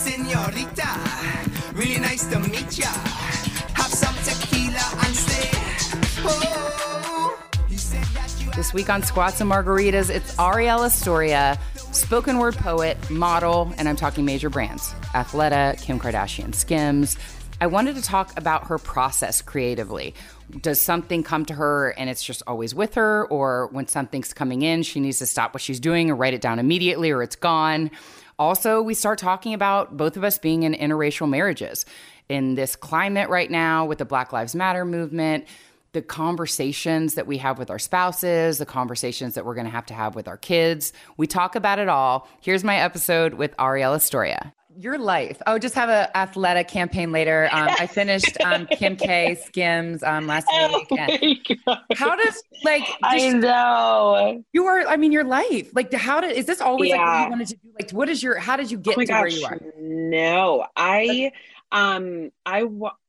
senorita. Really nice to meet ya. Have some tequila and stay. Oh, This week on Squats and Margaritas, it's Arielle Estoria, spoken word poet, model, and I'm talking major brands Athleta, Kim Kardashian, Skims. I wanted to talk about her process creatively. Does something come to her and it's just always with her? Or when something's coming in, she needs to stop what she's doing or write it down immediately or it's gone? Also, we start talking about both of us being in interracial marriages. In this climate right now with the Black Lives Matter movement, the conversations that we have with our spouses, the conversations that we're going to have to have with our kids. We talk about it all. Here's my episode with Arielle Estoria. Your life. Oh, just have an Athleta campaign later. Um, I finished um, Kim K Skims um, last Oh week. How does like I know. you are? I mean, your life. Like, how did is this always like what Yeah. you wanted to do? Like, what is your? How did you get oh to gosh, where you are? No, I um I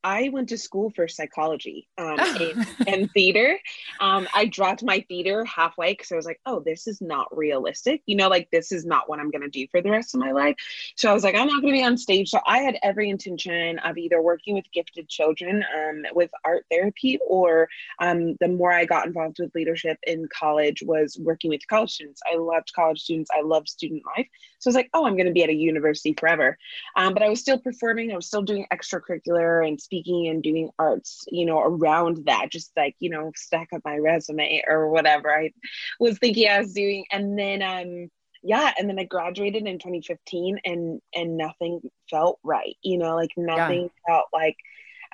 I went to school for psychology um and, and theater. Um I dropped my theater halfway because I was like, oh, this is not realistic. You know, like this is not what I'm gonna do for the rest of my life. So I was like, I'm not gonna be on stage. So I had every intention of either working with gifted children um with art therapy or um the more I got involved with leadership in college was working with college students. I loved college students. I loved student life. So I was like, oh, I'm gonna be at a university forever. Um, but I was still performing. I was still doing extracurricular and speaking and doing arts, you know, around that, just like, you know, stack up my resume or whatever I was thinking I was doing. And then, um, yeah, and then I graduated in 2015 and, and nothing felt right, you know, like nothing felt like,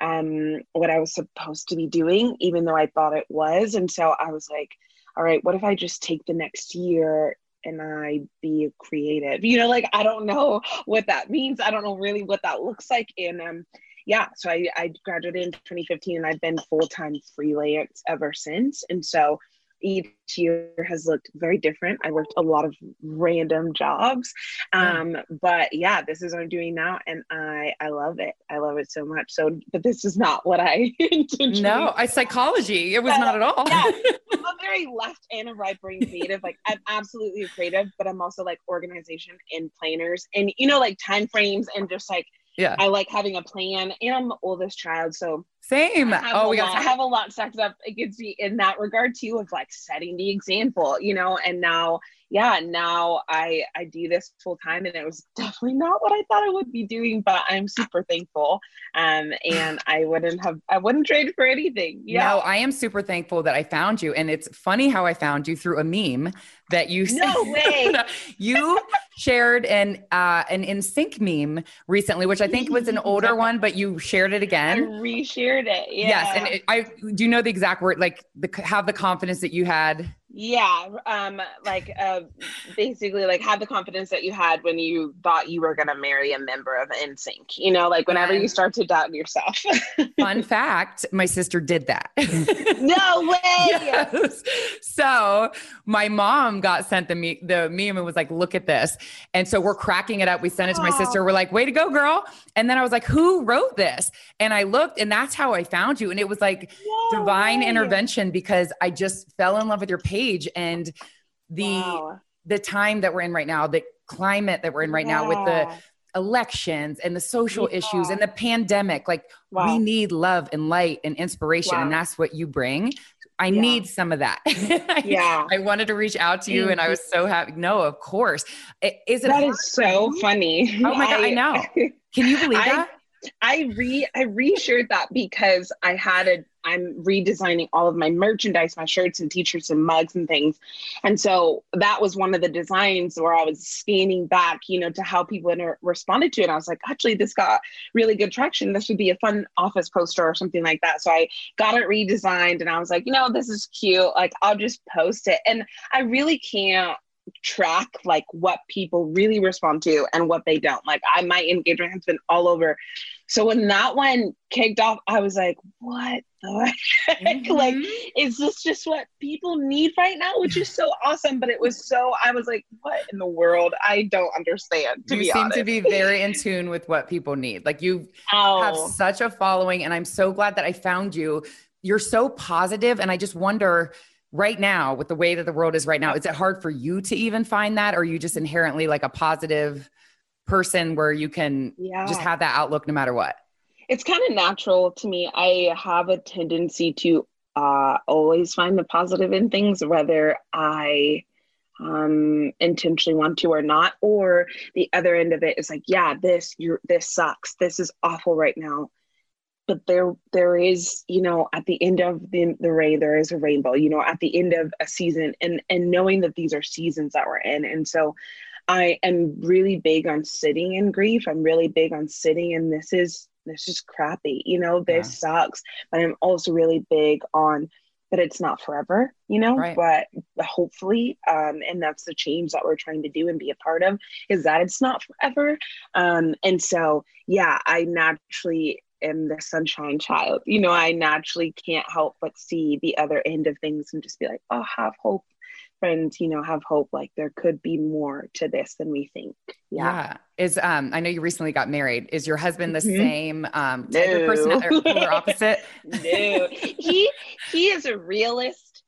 um, what I was supposed to be doing, even though I thought it was. And so I was like, all right, what if I just take the next year and I be a creative? You know, like I don't know what that means. I don't know really what that looks like. And um, yeah, so I, I graduated in 2015 and I've been full time freelance ever since. And so each year has looked very different. I worked a lot of random jobs. Um, but yeah, this is what I'm doing now and I I love it. I love it so much. So but this is not what I intentionally No, I psychology. It was not at all. yeah. I'm a very left and a right brain creative. Like I'm absolutely creative, but I'm also like organization and planners and you know, like time frames and just like yeah. I like having a plan. And I'm the oldest child, so Same. Oh, we lot, I have a lot stacked up against me in that regard too, of like setting the example, you know. And now, yeah, now I I do this full time, and it was definitely not what I thought I would be doing, but I'm super thankful. Um, and I wouldn't have, I wouldn't trade for anything. Yeah. No, I am super thankful that I found you. And it's funny how I found you through a meme that you No way. you shared an uh an NSYNC meme recently, which I think was an older one, but you shared it again. I again. Reshared it. Yeah. Yes. And it, I do you know the exact word, like the have the confidence that you had. Yeah, um, like uh, basically, like have the confidence that you had when you thought you were gonna marry a member of NSYNC. You know, like whenever you start to doubt yourself. Fun fact, my sister did that. no way. yes. So my mom got sent the me- the meme and was like, "Look at this." And so we're cracking it up. We sent it to my sister. We're like, "Way to go, girl!" And then I was like, "Who wrote this?" And I looked, and that's how I found you. And it was like divine intervention because I just fell in love with your page and the Wow. the time that we're in right now, the climate that we're in right now with the elections and the social Yeah. issues and the pandemic. Like Wow. we need love and light and inspiration, and that's what you bring. I Yeah. need some of that. Yeah. I wanted to reach out to you, and I was so happy. No, of course. I- Is it That is so funny. Oh my God, I know. Can you believe I- that? I re I reshared that because I had a I'm redesigning all of my merchandise, my shirts and t-shirts and mugs and things. And so that was one of the designs where I was scanning back, you know, to how people inter- responded to it. And I was like, actually, this got really good traction. This would be a fun office poster or something like that. So I got it redesigned and I was like, you know, this is cute. Like I'll just post it. And I really can't track like what people really respond to and what they don't. Like I my engagement has been all over. So when that one kicked off, I was like, what the heck? Like, Mhm. is this just what people need right now? Which is so awesome. But it was so I was like, what in the world? I don't understand. To you seem honest. to be very in tune with what people need. Like you have oh, such a following, and I'm so glad that I found you. You're so positive, and I just wonder right now with the way that the world is right now, is it hard for you to even find that, or are you just inherently like a positive person where you can Yeah. just have that outlook no matter what. it's kind of natural to me. I have a tendency to uh, always find the positive in things, whether I um, intentionally want to or not. Or the other end of it is like, yeah, this you're this sucks. This is awful right now. But there, there is, you know, at the end of the, the ray, there is a rainbow. You know, at the end of a season, and and knowing that these are seasons that we're in, and so I am really big on sitting in grief. I'm really big on sitting and this is this is crappy. You know, this sucks. But I'm also really big on that it's not forever, you know, Right. but hopefully, um, and that's the change that we're trying to do and be a part of is that it's not forever. Um, and so, yeah, I naturally am the sunshine child. You know, I naturally can't help but see the other end of things and just be like, oh, have hope friends, you know, have hope. Like there could be more to this than we think. Yeah. Is um I know you recently got married. Is your husband the Mhm. same um type of person or polar opposite? no, he he is a realist.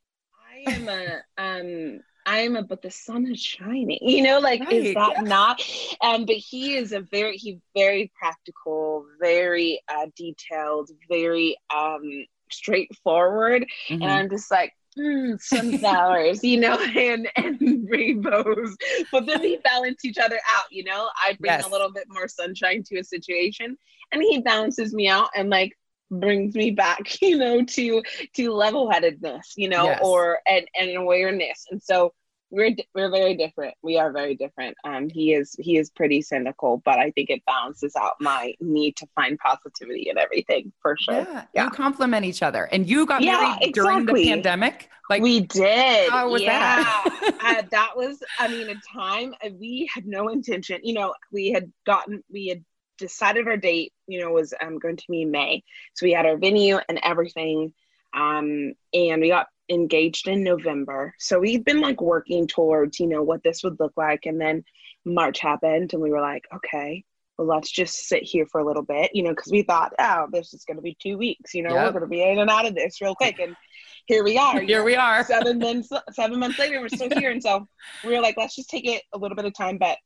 I am a um I am a but the sun is shining. You know, like Right, is that yeah. not? Um, but he is a very he very practical, very uh detailed, very um straightforward. Mhm. and I'm just like, mm, sunflowers, you know, and and rainbows. But then we balance each other out, you know. I bring Yes. a little bit more sunshine to a situation, and he balances me out and like brings me back, you know, to to level headedness, you know, Yes. or and and awareness. And so we're we're very different. We are very different. Um, he is he is pretty cynical, but I think it balances out my need to find positivity in everything for sure. Yeah, Yeah. you complement each other. And you got Yeah, married during the pandemic. Like we did. how was yeah. that? uh, that was, I mean, a time uh, we had no intention. You know, we had gotten, we had decided our date. You know, was um, going to be in May, so we had our venue and everything, um, and we got engaged in November. So we've been like working towards, you know, what this would look like, and then March happened, and we were like, okay. Well, let's just sit here for a little bit, you know, because we thought, oh, this is going to be two weeks, you know, Yep. we're going to be in and out of this real quick. And here we are. here we are. seven months seven months later we're still here and so we were like let's just take it a little bit of time but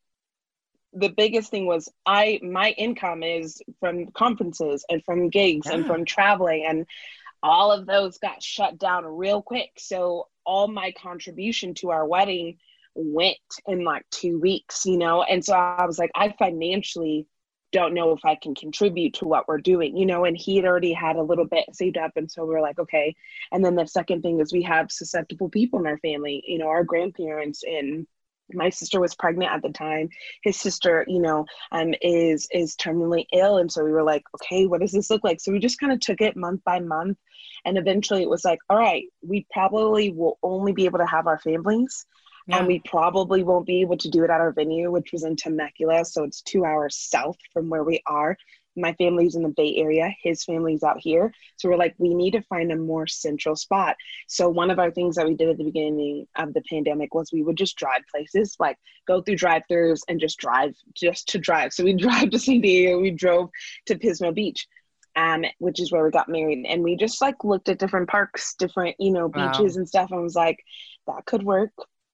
the biggest thing was i my income is from conferences and from gigs and from traveling and all of those got shut down real quick. So all my contribution to our wedding went in like two weeks you know? And so i was like i financially don't know if i can contribute to what we're doing you know? And he had already had a little bit saved up. And so we are like okay. And then the second thing is we have susceptible people in our family, you know, our grandparents and my sister was pregnant at the time. His sister, you know, um, is is terminally ill, and so we were like, okay, what does this look like? So we just kind of took it month by month, and eventually it was like, all right, we probably will only be able to have our families, Yeah. and we probably won't be able to do it at our venue, which was in Temecula, so it's two hours south from where we are. My family's in the Bay Area, his family's out here. So we're like, we need to find a more central spot. So one of our things that we did at the beginning of the pandemic was we would just drive places, like go through drive-throughs and just drive, just to drive. So we drive to San Diego, we drove to Pismo Beach, um, which is where we got married, and we just like looked at different parks, different you know Wow. beaches and stuff, and was like, that could work.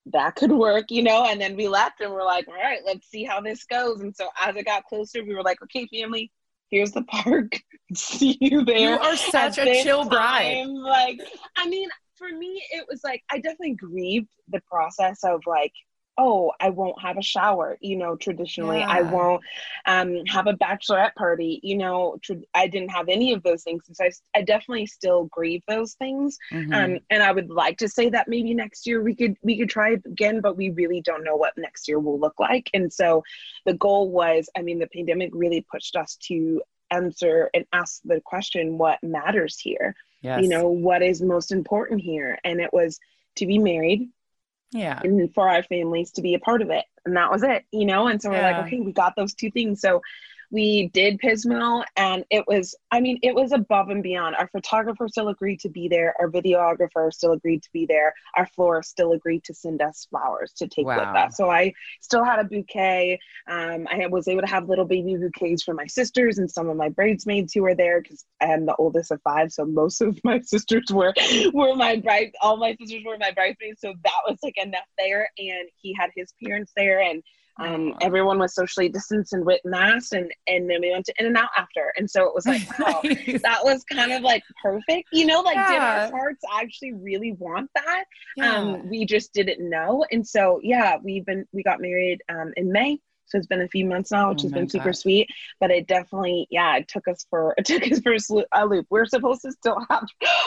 That could work, you know, and then we left and we're like, all right, let's see how this goes. And so as it got closer, we were like, okay, family, here's the park. see you there you are such at a chill bride. Like, I mean, for me, it was like I definitely grieved the process of like, oh, I won't have a shower. You know, traditionally, I won't um, have a bachelorette party. You know, tr- I didn't have any of those things, and so I, I definitely still grieve those things. Mhm. Um, and I would like to say that maybe next year we could we could try again, but we really don't know what next year will look like. And so the goal was, I mean, the pandemic really pushed us to answer and ask the question, what matters here? yes. You know, what is most important here? And it was to be married yeah. and for our families to be a part of it. And that was it, you know? And so we're Yeah. like, okay, we got those two things. So we did Pismo and it was, I mean, it was above and beyond. Our photographer still agreed to be there. Our videographer still agreed to be there. Our florist still agreed to send us flowers to take with us. So I still had a bouquet. Um, I was able to have little baby bouquets for my sisters and some of my bridesmaids who were there because I am the oldest of five. So most of my sisters were, were my bride. All my sisters were my bridesmaids. So that was like enough there. And he had his parents there and um, everyone was socially distanced and with masks and and then we went to in and out after and so it was like wow that was kind of like perfect you know like yeah. did our hearts actually really want that yeah. um we just didn't know and so yeah we've been we got married um in may so it's been a few months now, which oh has been super God. sweet. But it definitely, yeah, it took us for it took us for a loop. We're supposed to still have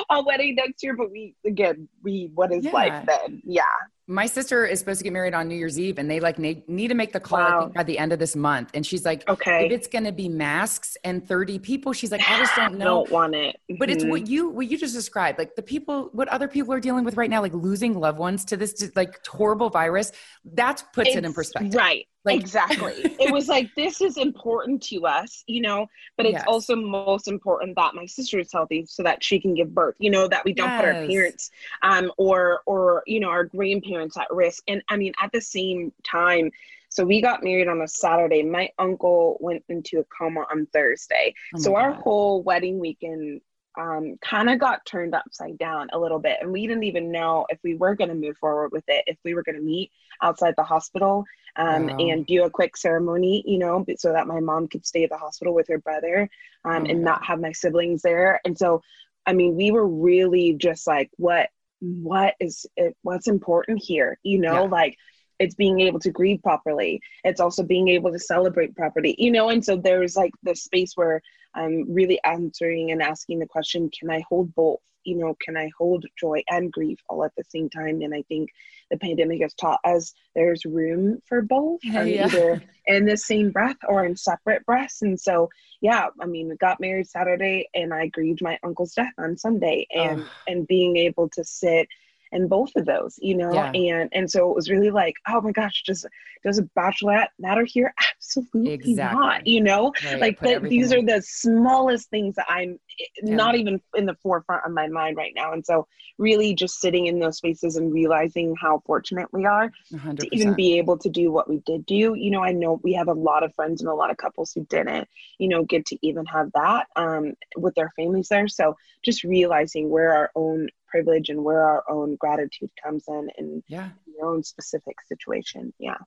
a wedding next year, but we again, we what is yeah. life then? Yeah my sister is supposed to get married on New Year's Eve, and they like need, need to make the call wow. by the end of this month. And she's like, "Okay, if it's going to be masks and thirty people, she's like, I just don't know. don't want it." But mm-hmm. it's what you what you just described, like the people, what other people are dealing with right now, like losing loved ones to this like horrible virus. That puts it's, it in perspective, right? Like, exactly. it was like this is important to us, you know, but it's yes. also most important that my sister is healthy so that she can give birth, you know, that we don't yes. put our parents um or or you know our grandparents at risk. And I mean at the same time, so we got married on a Saturday. My uncle went into a coma on Thursday. Oh so our God. whole wedding weekend um, kind of got turned upside down a little bit. And we didn't even know if we were going to move forward with it, if we were going to meet outside the hospital um, wow. and do a quick ceremony, you know, so that my mom could stay at the hospital with her brother um, oh and not have my siblings there. And so, I mean, we were really just like, what, what is it, what's important here? You know, yeah. like, it's being able to grieve properly. It's also being able to celebrate properly you know? And so there's like the space where i'm really answering and asking the question can i hold both? You know can i hold joy and grief all at the same time? And i think the pandemic has taught us there's room for both. Yeah, yeah. either in the same breath or in separate breaths. And so yeah i mean we got married saturday and i grieved my uncle's death on sunday. And oh. and being able to sit in both of those, you know? Yeah. And and so it was really like, oh my gosh, does does a bachelorette matter here? Absolutely exactly. not, you know? Right. Like the, these are the smallest things that I'm eh, yeah. not even in the forefront of my mind right now. And so really just sitting in those spaces and realizing how fortunate we are 100%. to even be able to do what we did do. You know, I know we have a lot of friends and a lot of couples who didn't, you know, get to even have that um, with their families there. So just realizing where our own privilege and where our own gratitude comes in in yeah. your own specific situation. Yeah.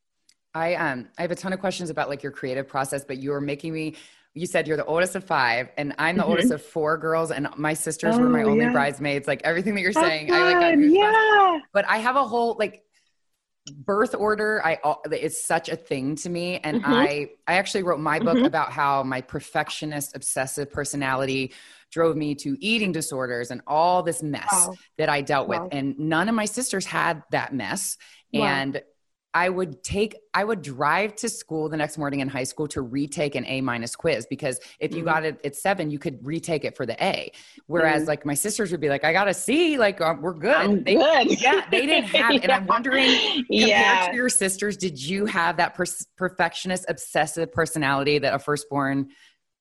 I um I have a ton of questions about like your creative process, but you are making me you said you're the oldest of five and I'm the mm-hmm. oldest of four girls and my sisters oh, were my only yeah. bridesmaids. Like everything that you're saying, I like yeah. But I have a whole like birth order i it's such a thing to me and mm-hmm. i i actually wrote my book mm-hmm. about how my perfectionist obsessive personality drove me to eating disorders and all this mess wow. that I dealt wow. with. And none of my sisters had that mess. Wow. And I would take, I would drive to school the next morning in high school to retake an A minus quiz because if you mm-hmm. got it at seven, you could retake it for the A. Whereas mm-hmm. like my sisters would be like, I got a C, like um, we're good. I'm they, good. Yeah, they didn't have. And I'm wondering, yeah. to your sisters, did you have that per- perfectionist, obsessive personality that a firstborn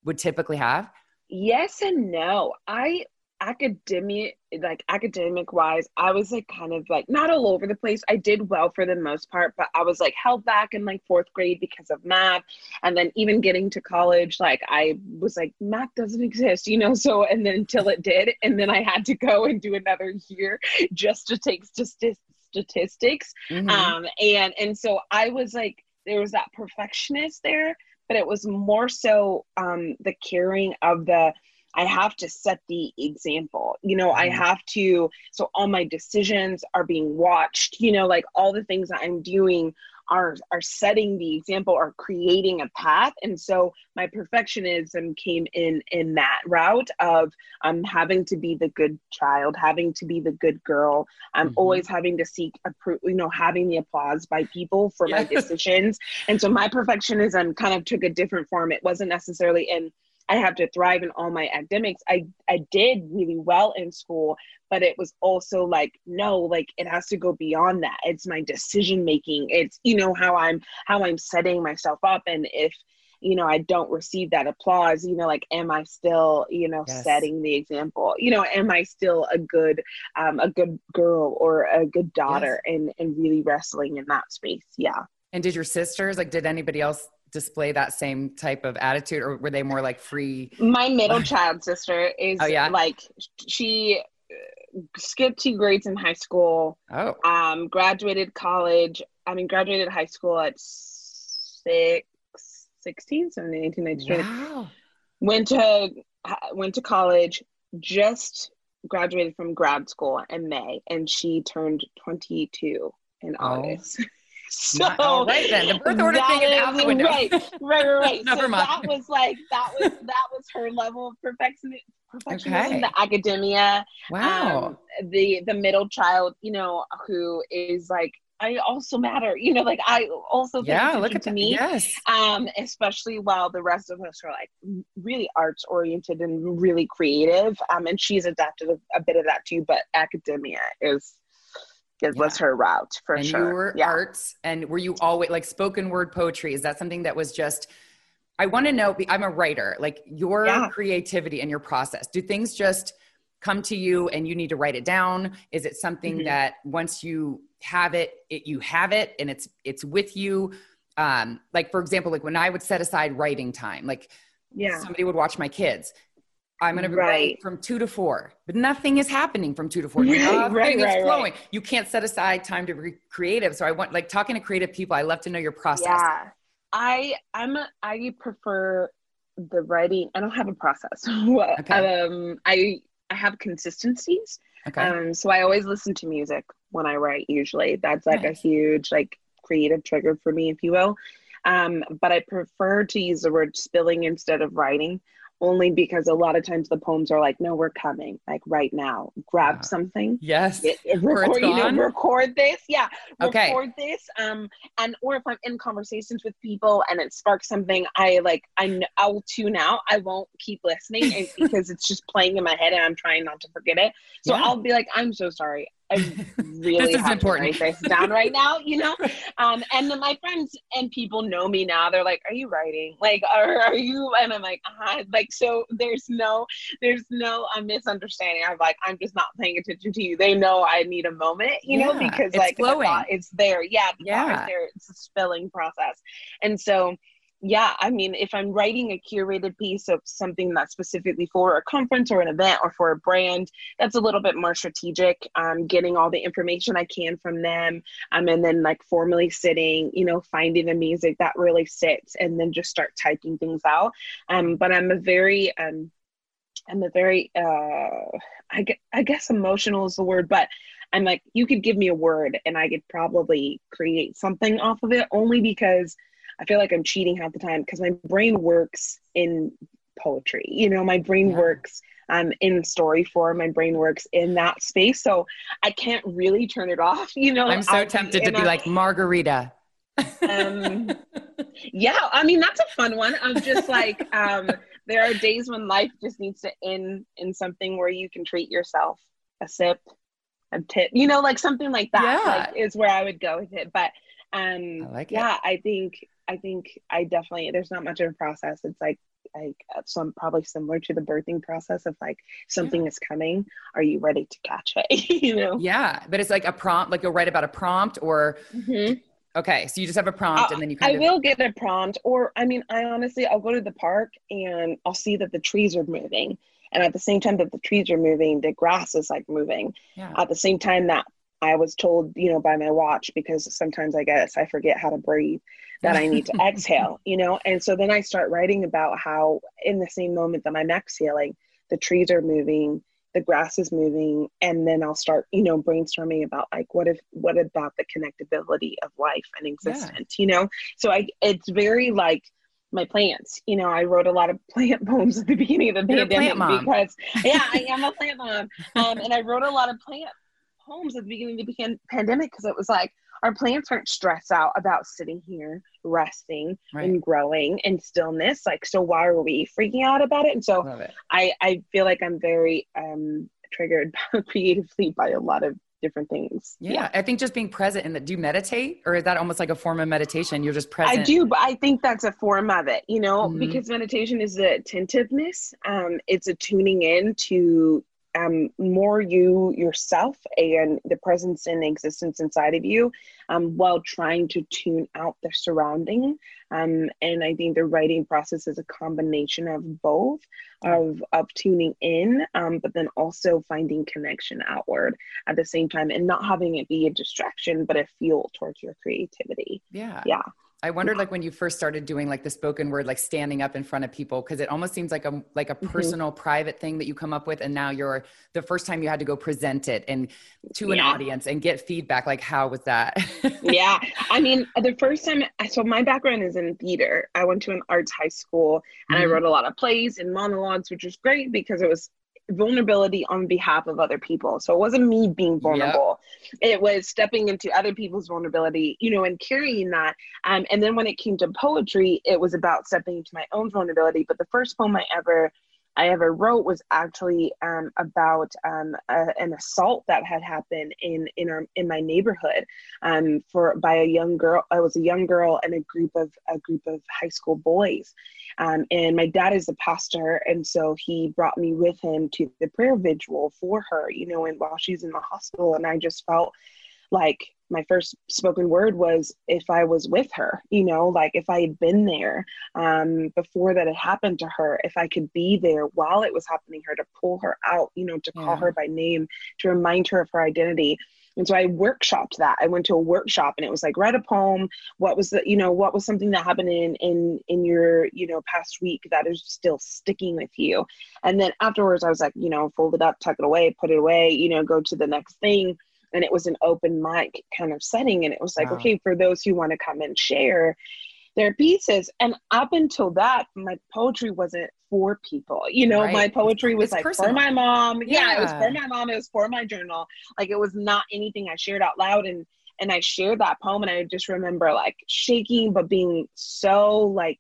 would typically have? Yes and no. I academic like academic wise i was like kind of like not all over the place. I did well for the most part but i was like held back in like fourth grade because of math. And then even getting to college like i was like math doesn't exist you know so and then until it did and then i had to go and do another year just to take st- statistics. Mm-hmm. um and and so i was like there was that perfectionist there but it was more so um, the caring of the I have to set the example. You know, I mm-hmm. have to, so all my decisions are being watched, you know, like all the things that I'm doing are are setting the example or creating a path and so my perfectionism came in in that route of i'm um, having to be the good child having to be the good girl i'm mm-hmm. always having to seek approval you know having the applause by people for yeah. my decisions and so my perfectionism kind of took a different form it wasn't necessarily in I have to thrive in all my academics. I I did really well in school, but it was also like no, like it has to go beyond that. It's my decision making. It's you know how I'm how I'm setting myself up and if you know I don't receive that applause, you know like am I still, you know, yes. setting the example? You know, am I still a good um a good girl or a good daughter yes. and and really wrestling in that space. Yeah. And did your sisters like did anybody else display that same type of attitude or were they more like free my middle child sister is oh, yeah? like she uh, skipped two grades in high school oh um graduated college i mean graduated high school at six, 16, 17, 18, 19, 20. Wow. Went to went to college, just graduated from grad school in May, and she turned 22 in Oh. August. so all right then. The birth order that thing is out the window. Right, right, right, right. Never so mind. that was like that was that was her level of perfection perfectionism, Okay. the academia, Wow. um, the the middle child, you know, who is like I also matter, you know, like I also yeah, look at to that. me Yes. um, especially while the rest of us are like really arts oriented and really creative. Um, and she's adapted a, a bit of that too, but academia is is was her route for and sure. you were yeah. arts and were you always like spoken word poetry is that something that was just i want to know i'm a writer like your Yeah. creativity and your process do things just come to you and you need to write it down is it something Mhm. that once you have it, it you have it and it's it's with you um like for example like when i would set aside writing time like Yeah. somebody would watch my kids I'm going to Right. write from two to four, but nothing is happening from two to four. Right, Nothing right, is right, right. flowing. You can't set aside time to be creative. So I want like talking to creative people. I love to know your process. Yeah. I I'm a, I prefer the writing. I don't have a process. Okay. Um I I have consistencies. Okay. Um so I always listen to music when I write usually. That's like Nice. a huge like creative trigger for me if you will. Um but I prefer to use the word spilling instead of writing only because a lot of times the poems are like no we're coming like right now grab Wow. something yes. it- it record, you know, record this. Yeah. Okay. Record this. Um, and or if I'm in conversations with people and it sparks something, I like I I'll tune out. I won't keep listening because it's just playing in my head and I'm trying not to forget it. So Yeah. I'll be like, I'm so sorry. I really This is have important. to write this down right now, you know? Um, and then my friends and people know me now. They're like, Are you writing? Like, are, are you? And I'm like, uh Like, so there's no, there's no uh, misunderstanding. I'm like, I'm just not paying attention to you. They know I need a moment, you know, because it's like the thought is there. Yeah, the Yeah. is there. It's a spilling process. And so yeah, I mean, if I'm writing a curated piece of something that's specifically for a conference or an event or for a brand, that's a little bit more strategic. Um, getting all the information I can from them, um, and then like formally sitting, you know, finding the music that really sits, and then just start typing things out. Um, but I'm a very, um, I'm a very, uh, I guess, I guess emotional is the word, but I'm like, you could give me a word and I could probably create something off of it only because I feel like I'm cheating half the time because my brain works in poetry. You know, my brain Yeah. works um, in story form. My brain works in that space. So I can't really turn it off. You know, I'm so I'll tempted to be a- like Margarita. Um, yeah, I mean that's a fun one. I'm just like, um, there are days when life just needs to end in something where you can treat yourself a sip, a tip, you know, like something like that. Yeah. Like is where I would go with it. But um, I like it. yeah, I think I think I definitely there's not much of a process. It's like like uh, some probably similar to the birthing process of like something is coming. Are you ready to catch it? you know. yeah, but it's like a prompt. Like you'll write about a prompt, or Mhm. okay, so you just have a prompt, and then you can I of will get a prompt, or I mean, I honestly, I'll go to the park and I'll see that the trees are moving, and at the same time that the trees are moving, the grass is like moving. yeah. At the same time that I was told, you know, by my watch, because sometimes I guess I forget how to breathe, that I need to exhale, you know, and so then I start writing about how, in the same moment that I'm exhaling, the trees are moving. The grass is moving, and then I'll start, you know, brainstorming about like what if, what about the connectability of life and existence, you know? so I it's very like my plants. You know, I wrote a lot of plant poems at the beginning of the You're pandemic because yeah, I am a plant mom. Um, and I wrote a lot of plant poems at the beginning of the pandemic because it was like our plants aren't stressed out about sitting here resting Right. and growing and stillness. Like, so why are we freaking out about it? And so it. I I feel like I'm very um triggered creatively by a lot of different things. Yeah, I think just being present in the. Do you meditate, or is that almost like a form of meditation? You're just present. I do, but I think that's a form of it, you know, Mhm. because meditation is the attentiveness. Um, it's a tuning in to um, more you yourself and the presence and existence inside of you um, while trying to tune out the surrounding. Um, and I think the writing process is a combination of both of, of tuning in, um, but then also finding connection outward at the same time and not having it be a distraction, but a fuel towards your creativity. Yeah. Yeah. I wondered like when you first started doing like the spoken word, like standing up in front of people, because it almost seems like a like a mm-hmm. personal, mm-hmm. private thing that you come up with, and now you're the first time you had to go present it and to an audience and get feedback. Like, how was that? yeah, I mean, the first time. So my background is in theater. I went to an arts high school, and mm-hmm. I wrote a lot of plays and monologues, which was great because it was vulnerability on behalf of other people. So it wasn't me being vulnerable. Yep. It was stepping into other people's vulnerability, you know, and carrying that. Um, and then when it came to poetry, it was about stepping into my own vulnerability. But the first poem I ever I ever wrote was actually um, about um, a, an assault that had happened in in our in my neighborhood um, for by a young girl. I was a young girl and a group of a group of high school boys, um, and my dad is a pastor, and so he brought me with him to the prayer vigil for her. You know, and while she's in the hospital, and I just felt like my first spoken word was if I was with her, you know, like if I had been there um, before that had happened to her, if I could be there while it was happening her, to pull her out, you know, to call yeah. her by name, to remind her of her identity. And so I workshopped that. I went to a workshop and it was like write a poem. What was the, you know, what was something that happened in in in your, you know, past week that is still sticking with you. And then afterwards I was like, you know, fold it up, tuck it away, put it away, you know, go to the next thing and it was an open mic kind of setting and it was like wow. okay for those who want to come and share their pieces and up until that my poetry wasn't for people you know right. my poetry was it's like personal. for my mom yeah. yeah it was for my mom it was for my journal like it was not anything i shared out loud and and i shared that poem and i just remember like shaking but being so like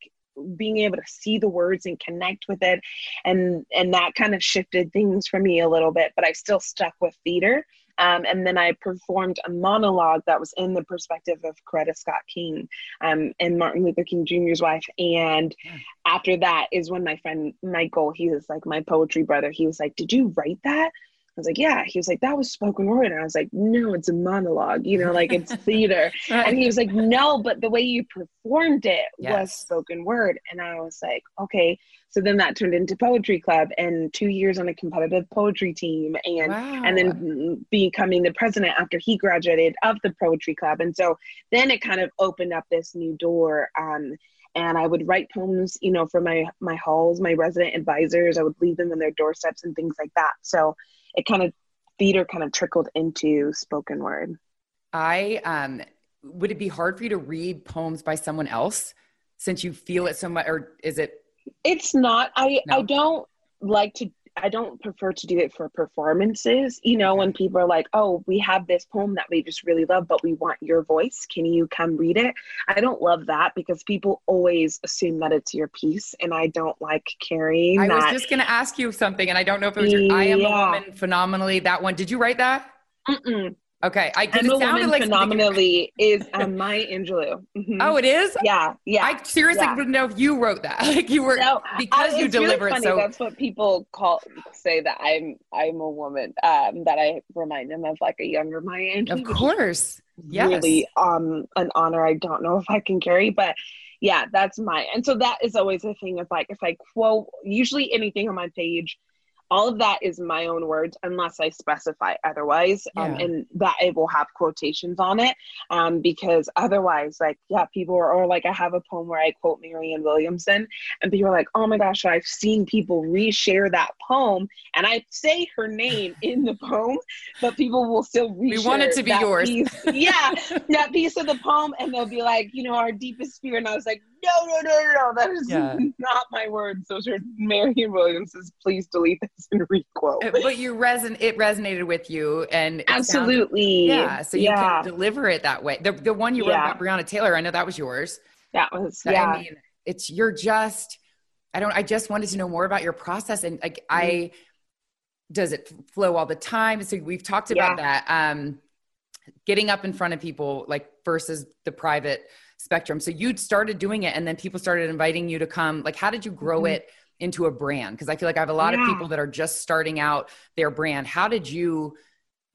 being able to see the words and connect with it and and that kind of shifted things for me a little bit but i still stuck with theater um, and then I performed a monologue that was in the perspective of Coretta Scott King um, and Martin Luther King Jr.'s wife. And yeah. after that is when my friend Michael, he was like my poetry brother, he was like, Did you write that? I was like, yeah. He was like, that was spoken word. And I was like, no, it's a monologue, you know, like it's theater. right. And he was like, no, but the way you performed it yes. was spoken word. And I was like, okay. So then that turned into poetry club and two years on a competitive poetry team and wow. and then becoming the president after he graduated of the poetry club. And so then it kind of opened up this new door. Um, and I would write poems, you know, for my my halls, my resident advisors. I would leave them on their doorsteps and things like that. So it kind of theater kind of trickled into spoken word. I um would it be hard for you to read poems by someone else since you feel it so much or is it it's not i no. i don't like to I don't prefer to do it for performances. You know, when people are like, oh, we have this poem that we just really love, but we want your voice. Can you come read it? I don't love that because people always assume that it's your piece, and I don't like carrying I that. was just going to ask you something, and I don't know if it was your I Am a Woman Phenomenally. That one. Did you write that? Mm-mm. Okay, I I'm a woman like phenomenally is um, Maya Angelou. Mm-hmm. Oh, it is. Yeah, yeah. I seriously yeah. wouldn't know if you wrote that. Like you were no, because I, you deliver really it. So that's what people call say that I'm I'm a woman. Um, that I remind them of like a younger Maya Angelou. Of course, yes. Really, um, an honor I don't know if I can carry, but yeah, that's my. And so that is always a thing of like if I quote usually anything on my page all of that is my own words unless I specify otherwise. Um, yeah. and that it will have quotations on it. Um, because otherwise, like, yeah, people are, or like I have a poem where I quote Marianne Williamson, and people are like, oh my gosh, I've seen people reshare that poem. And I say her name in the poem, but people will still reshare. We want it to be yours. Piece. yeah, that piece of the poem. And they'll be like, you know, our deepest fear. And I was like, no, no, no, no, that is yeah. not my words. Those are Marianne Williamson's. Please delete this and requote. Uh, but you reson it resonated with you and absolutely. Sounds, yeah. So you yeah. can deliver it that way. The the one you wrote yeah. about Breonna Taylor, I know that was yours. That was yeah. I mean, it's you're just I don't I just wanted to know more about your process and like mm-hmm. I does it flow all the time? So we've talked about that. Um getting up in front of people like versus the private spectrum. So you'd started doing it and then people started inviting you to come. Like, how did you grow mm-hmm. it into a brand? Because I feel like I have a lot yeah. of people that are just starting out their brand. How did you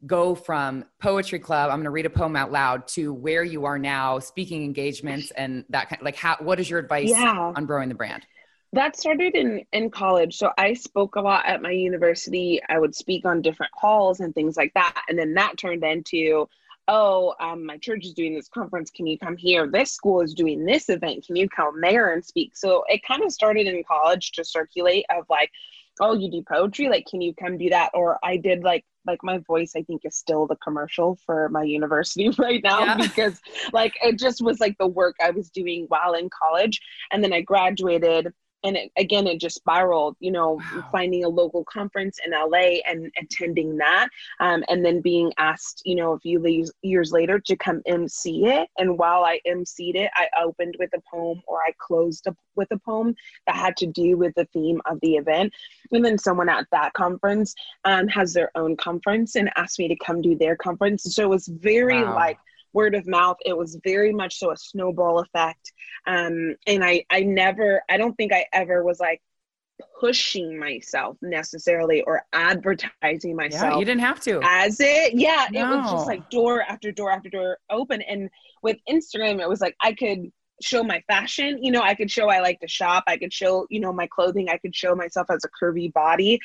go from poetry club i'm going to read a poem out loud to where you are now speaking engagements and that kind like how what is your advice yeah. on growing the brand that started in in college so i spoke a lot at my university i would speak on different halls and things like that and then that turned into oh, um, my church is doing this conference. Can you come here? This school is doing this event. Can you come there and speak? So it kind of started in college to circulate of like, oh, you do poetry? Like, can you come do that? Or I did like like my voice i think is still the commercial for my university right now yeah. because like it just was like the work i was doing while in college and then i graduated and it, again it just spiraled you know wow. finding a local conference in la and attending that um, and then being asked you know a few years later to come mc it and while i mc'd it i opened with a poem or i closed with a poem that had to do with the theme of the event and then someone at that conference um, has their own conference and asked me to come do their conference so it was very wow. like word of mouth. It was very much so a snowball effect. Um, and I, I never, I don't think I ever was like pushing myself necessarily or advertising myself. Yeah, you didn't have to. As it, yeah, no. it was just like door after door after door open. And with Instagram, it was like I could show my fashion you know i could show i like to shop i could show you know my clothing i could show myself as a curvy body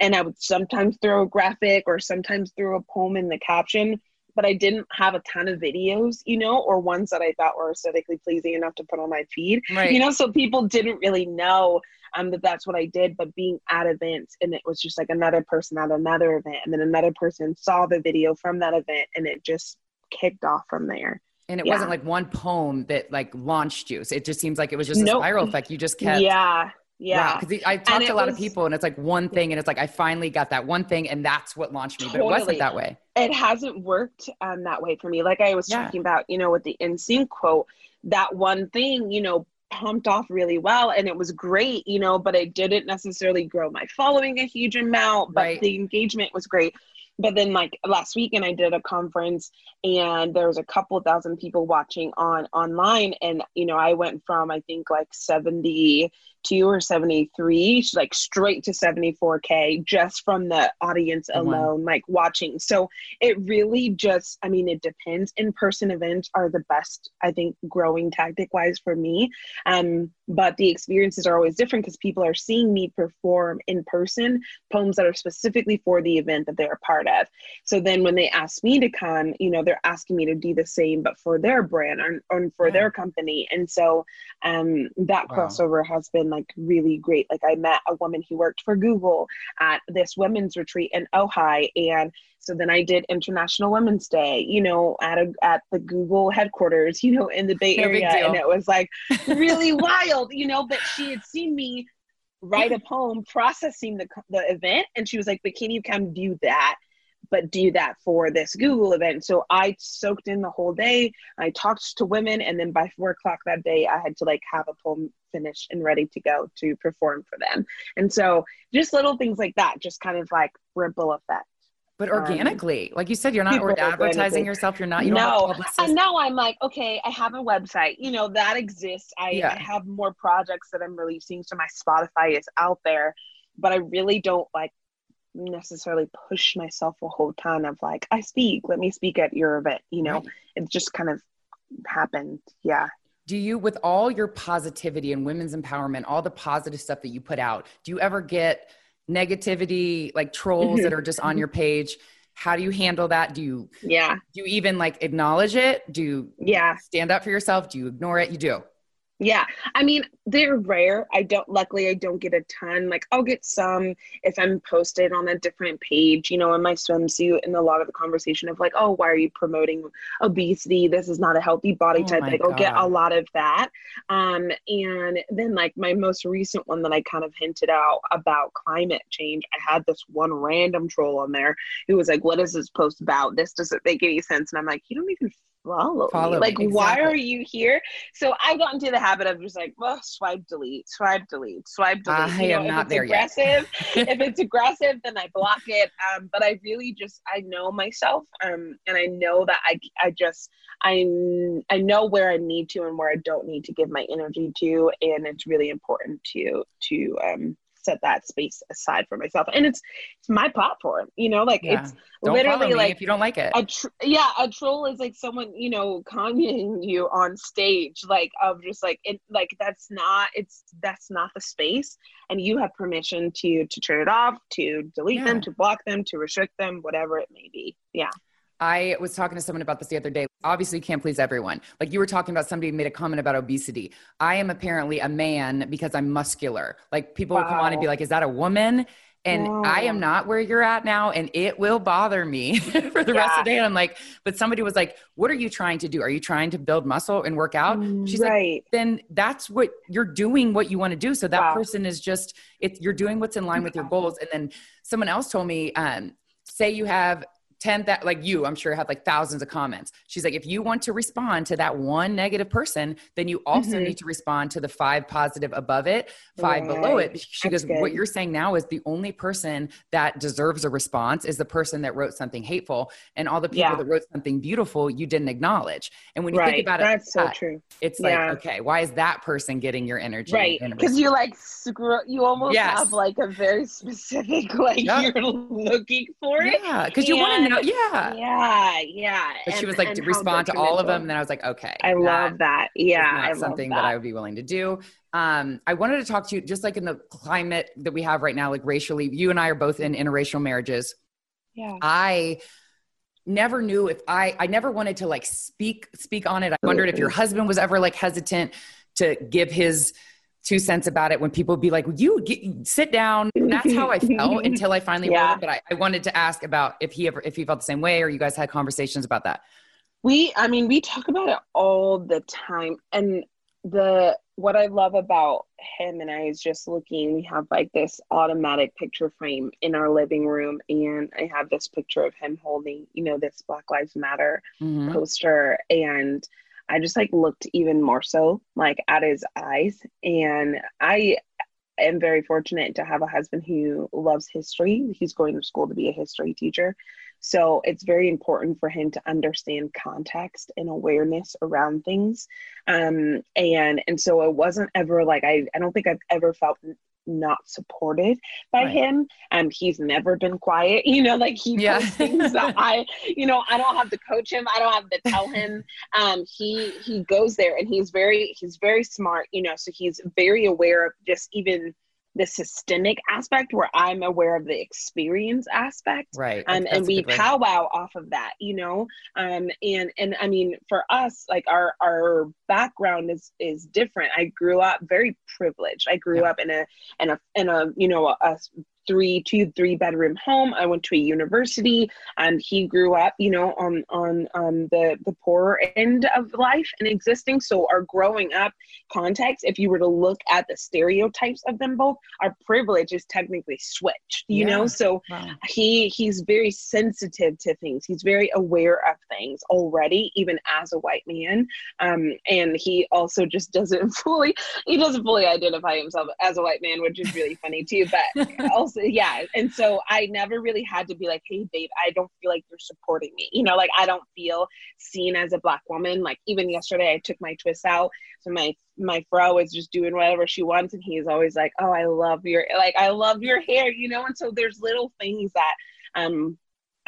and i would sometimes throw a graphic or sometimes throw a poem in the caption but I didn't have a ton of videos, you know, or ones that I thought were aesthetically pleasing enough to put on my feed, right. you know, so people didn't really know um, that that's what I did. But being at events and it was just like another person at another event, and then another person saw the video from that event, and it just kicked off from there. And it yeah. wasn't like one poem that like launched you. So it just seems like it was just a nope. spiral effect. You just kept yeah yeah. Because wow. I talked to a lot was, of people and it's like one thing and it's like I finally got that one thing and that's what launched me. Totally. But it wasn't that way. It hasn't worked um, that way for me. Like I was yeah. talking about, you know, with the NSYNC quote, that one thing, you know, pumped off really well and it was great, you know, but it didn't necessarily grow my following a huge amount, but right. the engagement was great but then like last weekend i did a conference and there was a couple thousand people watching on online and you know i went from i think like 72 or 73 like straight to 74k just from the audience oh, alone like watching so it really just i mean it depends in person events are the best i think growing tactic wise for me um but the experiences are always different because people are seeing me perform in person poems that are specifically for the event that they're a part of. So then when they ask me to come, you know, they're asking me to do the same, but for their brand and, or for yeah. their company. And so um, that wow. crossover has been like really great. Like I met a woman who worked for Google at this women's retreat in Ojai and so then I did International Women's Day, you know, at a at the Google headquarters, you know, in the Bay no Area, and it was like really wild, you know. But she had seen me write a poem processing the the event, and she was like, "But can you come do that?" But do that for this Google event. So I soaked in the whole day. I talked to women, and then by four o'clock that day, I had to like have a poem finished and ready to go to perform for them. And so just little things like that, just kind of like ripple effect but um, organically um, like you said you're not advertising yourself you're not you no and now i'm like okay i have a website you know that exists I, yeah. I have more projects that i'm releasing so my spotify is out there but i really don't like necessarily push myself a whole ton of like i speak let me speak at your event you know right. it just kind of happened yeah do you with all your positivity and women's empowerment all the positive stuff that you put out do you ever get negativity, like trolls that mm-hmm. are just on your page. How do you handle that? Do you yeah? Do you even like acknowledge it? Do you yeah stand up for yourself? Do you ignore it? You do. Yeah. I mean, they're rare. I don't, luckily, I don't get a ton. Like, I'll get some if I'm posted on a different page, you know, in my swimsuit, and a lot of the conversation of like, oh, why are you promoting obesity? This is not a healthy body oh type. Like, I'll get a lot of that. Um, and then, like, my most recent one that I kind of hinted out about climate change, I had this one random troll on there who was like, what is this post about? This doesn't make any sense. And I'm like, you don't even follow, follow. Like, exactly. why are you here? So I got into the habit of just like, well, swipe, delete, swipe, delete, swipe, delete. I you know, am if not it's there aggressive, yet. if it's aggressive, then I block it. Um, but I really just I know myself, um, and I know that I I just I I know where I need to and where I don't need to give my energy to, and it's really important to to um set that space aside for myself. And it's it's my platform you know like yeah. it's don't literally like if you don't like it. a tr- yeah a troll is like someone you know commenting you on stage like of just like it like that's not it's that's not the space. And you have permission to to turn it off to delete yeah. them to block them to restrict them whatever it may be. Yeah I was talking to someone about this the other day. Obviously, you can't please everyone. Like you were talking about somebody made a comment about obesity. I am apparently a man because I'm muscular. Like people wow. will come on and be like, "Is that a woman?" And no. I am not where you're at now, and it will bother me for the yeah. rest of the day. And I'm like, but somebody was like, What are you trying to do? Are you trying to build muscle and work out? She's right. like, Then that's what you're doing, what you want to do. So that wow. person is just, it, you're doing what's in line with your goals. And then someone else told me, um, say you have 10 that like you i'm sure had like thousands of comments she's like if you want to respond to that one negative person then you also mm-hmm. need to respond to the five positive above it five right. below it she That's goes good. what you're saying now is the only person that deserves a response is the person that wrote something hateful and all the people yeah. that wrote something beautiful you didn't acknowledge and when you right. think about That's it so true it's like okay why is that person getting your energy right because you like screw you almost yes. have like a very specific like yep. you're looking for it yeah because you want to know, yeah, yeah, yeah. But and, she was like to respond to all of them, and then I was like, okay, I love that. Yeah, I something that. that. I would be willing to do. Um, I wanted to talk to you just like in the climate that we have right now, like racially. You and I are both in interracial marriages. Yeah, I never knew if I I never wanted to like speak speak on it. I wondered if your husband was ever like hesitant to give his two cents about it when people would be like, you get, sit down. And that's how I felt until I finally yeah. it. But I, I, wanted to ask about if he ever, if he felt the same way or you guys had conversations about that. We, I mean, we talk about it all the time. And the, what I love about him and I is just looking, we have like this automatic picture frame in our living room. And I have this picture of him holding, you know, this Black Lives Matter mm-hmm. poster. And, I just like looked even more so like at his eyes. And I am very fortunate to have a husband who loves history. He's going to school to be a history teacher. So it's very important for him to understand context and awareness around things. Um, and and so it wasn't ever like I, I don't think I've ever felt not supported by right. him. Um, he's never been quiet, you know, like he yeah. does things that I, you know, I don't have to coach him. I don't have to tell him. Um, he he goes there and he's very he's very smart, you know, so he's very aware of just even the systemic aspect where I'm aware of the experience aspect. Right. Um, and we powwow off of that, you know? Um, and, and I mean, for us, like our, our background is, is different. I grew up very privileged. I grew yeah. up in a, in a, in a, you know, a, a three two three bedroom home. I went to a university and he grew up you know on on um, the the poorer end of life and existing. So our growing up context if you were to look at the stereotypes of them both our privilege is technically switched you yeah. know so wow. he he's very sensitive to things. He's very aware of things already even as a white man. Um, and he also just doesn't fully he doesn't fully identify himself as a white man which is really funny too but also yeah. And so I never really had to be like, hey, babe, I don't feel like you're supporting me. You know, like I don't feel seen as a black woman. Like even yesterday, I took my twists out. So my my fro is just doing whatever she wants, and he's always like, "Oh, I love your like I love your hair," you know. And so there's little things that um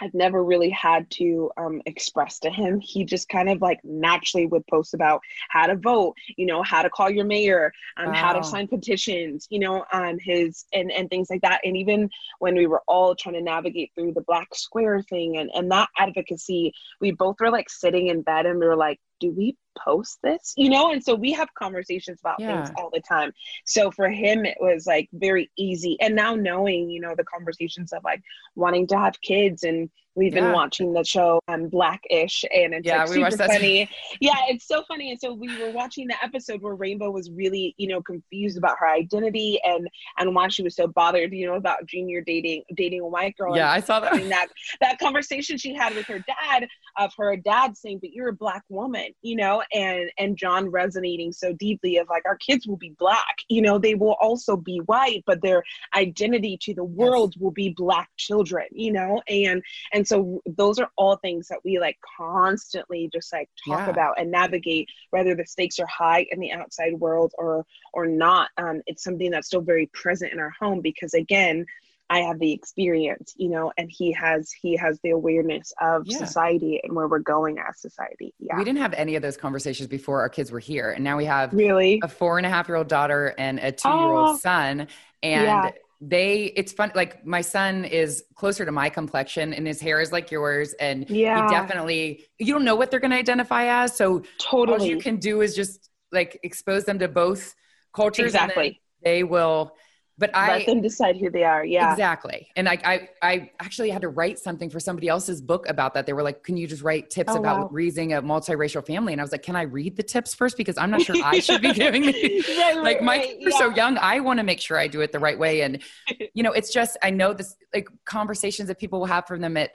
I've never really had to um, express to him. He just kind of like naturally would post about how to vote, you know, how to call your mayor, um, wow. how to sign petitions, you know, um, his and and things like that. And even when we were all trying to navigate through the black square thing and and that advocacy, we both were like sitting in bed and we were like, do we post this? You know and so we have conversations about yeah. things all the time. So for him it was like very easy. And now knowing you know the conversations of like wanting to have kids and we've yeah. been watching the show um blackish and it's yeah, like we super funny yeah it's so funny and so we were watching the episode where rainbow was really you know confused about her identity and and why she was so bothered you know about junior dating dating a white girl yeah i saw that that that conversation she had with her dad of her dad saying but you're a black woman you know and and john resonating so deeply of like our kids will be black you know they will also be white but their identity to the world yes. will be black children you know and and so those are all things that we like constantly just like talk yeah. about and navigate whether the stakes are high in the outside world or or not um, it's something that's still very present in our home because again I have the experience, you know, and he has he has the awareness of yeah. society and where we're going as society. Yeah. We didn't have any of those conversations before our kids were here. And now we have really a four and a half year old daughter and a two year old son. And yeah they it's fun like my son is closer to my complexion and his hair is like yours and Yeah. he definitely you don't know what they're going to identify as so totally all you can do is just like expose them to both cultures Exactly. they will but i Let them decide who they are. Yeah. Exactly. And I, I, I actually had to write something for somebody else's book about that. They were like, can you just write tips Oh, about wow. raising a multiracial family? And I was like, can I read the tips first? Because I'm not sure I should be giving these. Right, Like right, my right, kids are so young. I want to make sure I do it the right way. And, you know, it's just, I know this like conversations that people will have from them at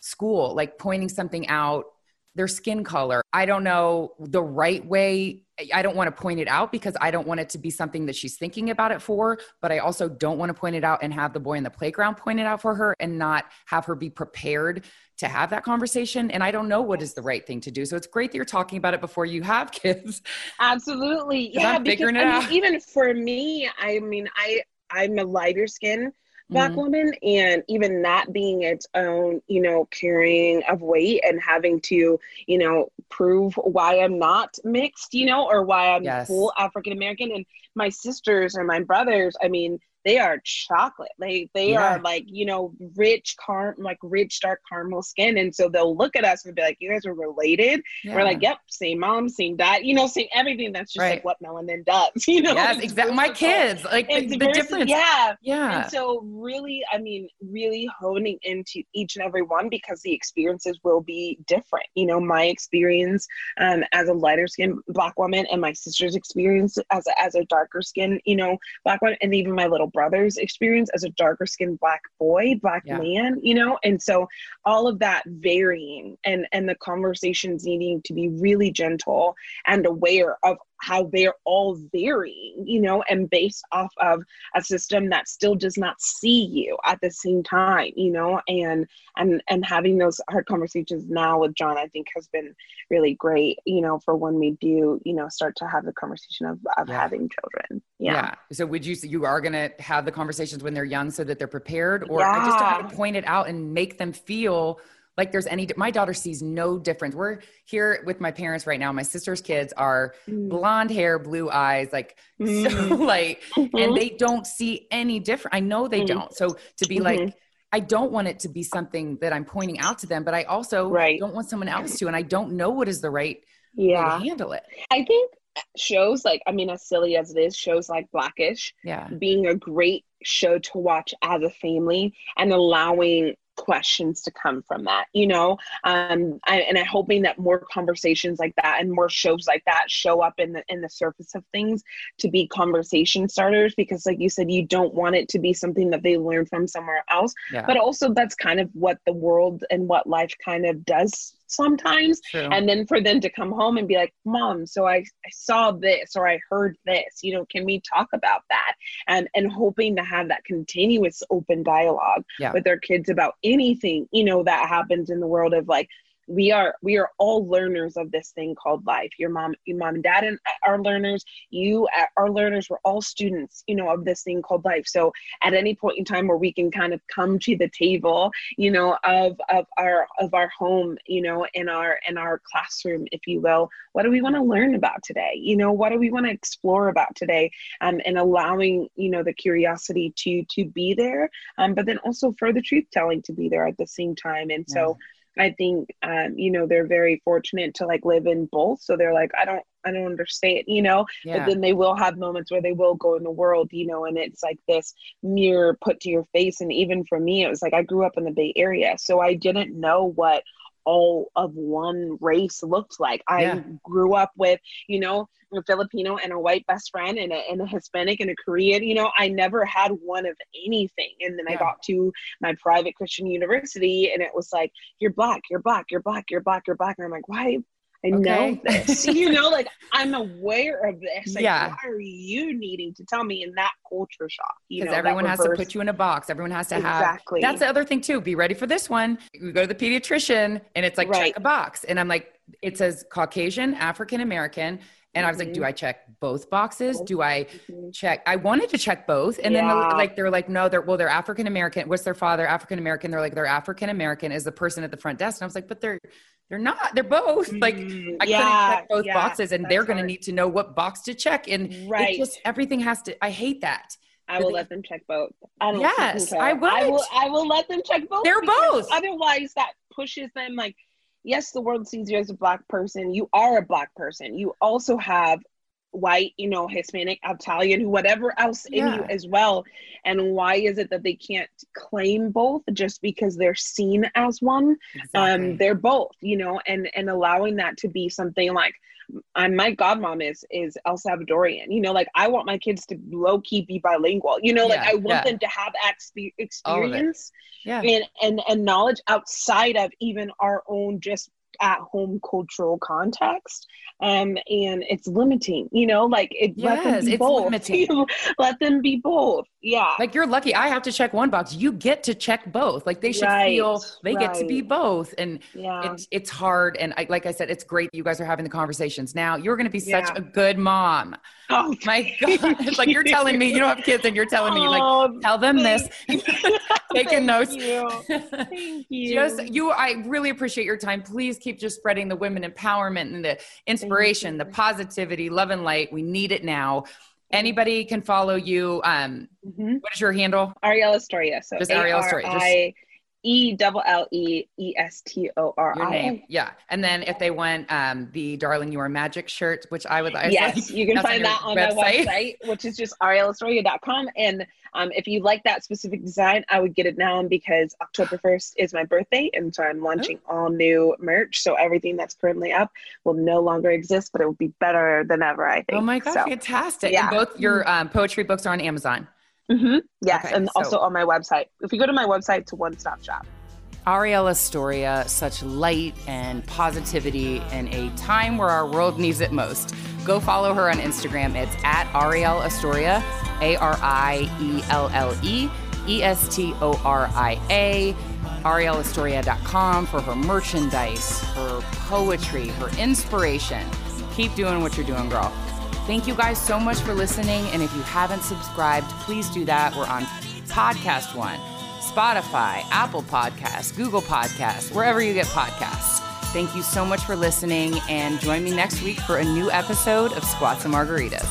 school, like pointing something out, their skin color. I don't know the right way. I don't want to point it out because I don't want it to be something that she's thinking about it for, but I also don't want to point it out and have the boy in the playground point it out for her and not have her be prepared to have that conversation. And I don't know what is the right thing to do. So it's great that you're talking about it before you have kids. Absolutely. Yeah. I'm figuring it I mean, out. even for me, I mean, I I'm a lighter skin black Mhm. woman and even that being its own you know carrying of weight and having to you know prove why i'm not mixed you know or why i'm Yes. full african american and my sisters and my brothers i mean they are chocolate they they Yeah. are like you know rich car like rich dark caramel skin and so they'll look at us and be like you guys are related we're like yep same mom same dad you know same everything that's just Right. like what melanin does you know yes, exactly. My kids, like the, It's the versatile. difference. yeah Yeah. and so, really, I mean, really honing into each and every one because the experiences will be different. You know, my experience um, as a lighter skinned black woman and my sister's experience as a, as a darker skinned, you know, black woman, and even my little brother's experience as a darker skinned black boy, black Yeah. man, you know, and so all of that varying and and the conversations needing to be really gentle and aware of how they're all varying, you know, and based off of a system that still does not see you at the same time you know and and and having those hard conversations now with john i think has been really great you know for when we do you know start to have the conversation of, of Yeah. having children yeah. yeah. So would you you are going to have the conversations when they're young so that they're prepared or I just don't Yeah. to point it out and make them feel like there's any my daughter sees no difference. We're here with my parents right now. My sister's kids are Mm. blonde hair, blue eyes, like so Mhm. light Mhm. and they don't see any different. I know they Mhm. don't. So to be Mhm. like I don't want it to be something that I'm pointing out to them, but I also Right. don't want someone else to and I don't know what is the right way yeah to handle it. i think shows like i mean as silly as it is shows like blackish Yeah. being a great show to watch as a family and allowing questions to come from that you know um I, and i'm hoping that more conversations like that and more shows like that show up in the in the surface of things to be conversation starters because like you said you don't want it to be something that they learn from somewhere else Yeah. but also that's kind of what the world and what life kind of does sometimes True. and then for them to come home and be like mom so I, I saw this or i heard this you know can we talk about that and and hoping to have that continuous open dialogue Yeah. with their kids about anything you know that happens in the world of like we are we are all learners of this thing called life. Your mom your mom and dad and our learners. You are learners. We're all students you know of this thing called life. So at any point in time where we can kind of come to the table you know of of our of our home you know in our in our classroom if you will what do we want to learn about today? You know what do we want to explore about today? Um, and allowing you know the curiosity to to be there um, but then also for the truth telling to be there at the same time. And so I think um, you know they're very fortunate to like live in both. So they're like, I don't, I don't understand, you know. yeah. But then they will have moments where they will go in the world, you know, and it's like this mirror put to your face. And even for me, it was like I grew up in the Bay Area, so I didn't know what all of one race looked like. I Yeah. grew up with, you know, a Filipino and a white best friend and a, and a Hispanic and a Korean. You know, I never had one of anything. And then I got to my private Christian university and it was like, you're black, you're black, you're black, you're black, you're black. And I'm like, why? I know this. you know, like I'm aware of this. Like, Yeah. why are you needing to tell me in that culture shock? Because everyone has to put you in a box. Everyone has to have. Exactly. That's the other thing too. Be ready for this one. You go to the pediatrician and it's like Right. check a box, and I'm like, it says Caucasian, African American, and I was like, do I check both boxes? Do I Mhm. check? I wanted to check both, and then the- like they're like, no, they're well, they're African American. What's their father? African American. They're like, they're African American is the person at the front desk, and I was like, but they're they're not. They're both. Like Mm, I yeah, couldn't check both yeah, boxes, and they're going to need to know what box to check, and Right. it just everything has to. I hate that I will let them check both. I don't Yes. I would. I will. I will let them check both. They're both. Otherwise, that pushes them. Like, yes, the world sees you as a black person. You are a black person. You also have white, you know, Hispanic, Italian, whatever else in you as well. And why is it that they can't claim both just because they're seen as one? Exactly. um they're both you know and and allowing that to be something like I'm my godmom is is El Salvadorian. You know, like I want my kids to low key be bilingual. You know, like Yeah, I want yeah. them to have expe- All of it. experience yeah. and, and and knowledge outside of even our own just at home cultural context. Um, and it's limiting. You know, like it let them Yes, be it's both. limiting. let them be both. Yeah. Like you're lucky. I have to check one box. You get to check both. Like they should Right, feel they get to be both. And yeah. it's it's hard. And I, like I said, it's great you guys are having the conversations. Now you're going to be such Yeah. a good mom. Oh, My God, it's like you're telling me you don't have kids, and you're telling me like Oh, tell them this. Taking notes. you. Thank you. just you i really appreciate your time please keep just spreading the women empowerment and the inspiration the positivity love and light we need it now anybody can follow you um Mhm. what is your handle Arielle Estoria. So Just Arielle Estoria, just- A-R-I- E double L E E S T O R your name yeah and then if they want um the darling you are magic shirt which i would I Yes, like, you can find your that on my website, which is just arielleestoria.com. And um, if you like that specific design, I would get it now because October 1st is my birthday. And so I'm launching all new merch. So everything that's currently up will no longer exist, but it will be better than ever, I think. oh my god, So, fantastic yeah. and both your um, poetry books are on amazon mhm, Yes. Okay, and so- also on my website. If you go to my website, it's a one stop shop. Arielle Estoria, such light and positivity in a time where our world needs it most. Go follow her on Instagram. It's at Arielle Estoria, A R I E L L E E S T O R I A. ArielleEstoria.com for her merchandise, her poetry, her inspiration. Keep doing what you're doing, girl. Thank you guys so much for listening. And if you haven't subscribed, please do that. We're on Podcast One, Spotify, Apple Podcasts, Google Podcasts, wherever you get podcasts. Thank you so much for listening. And join me next week for a new episode of Squats and Margaritas.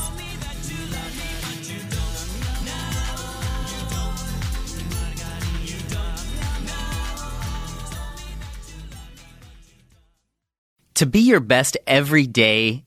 To be your best every day,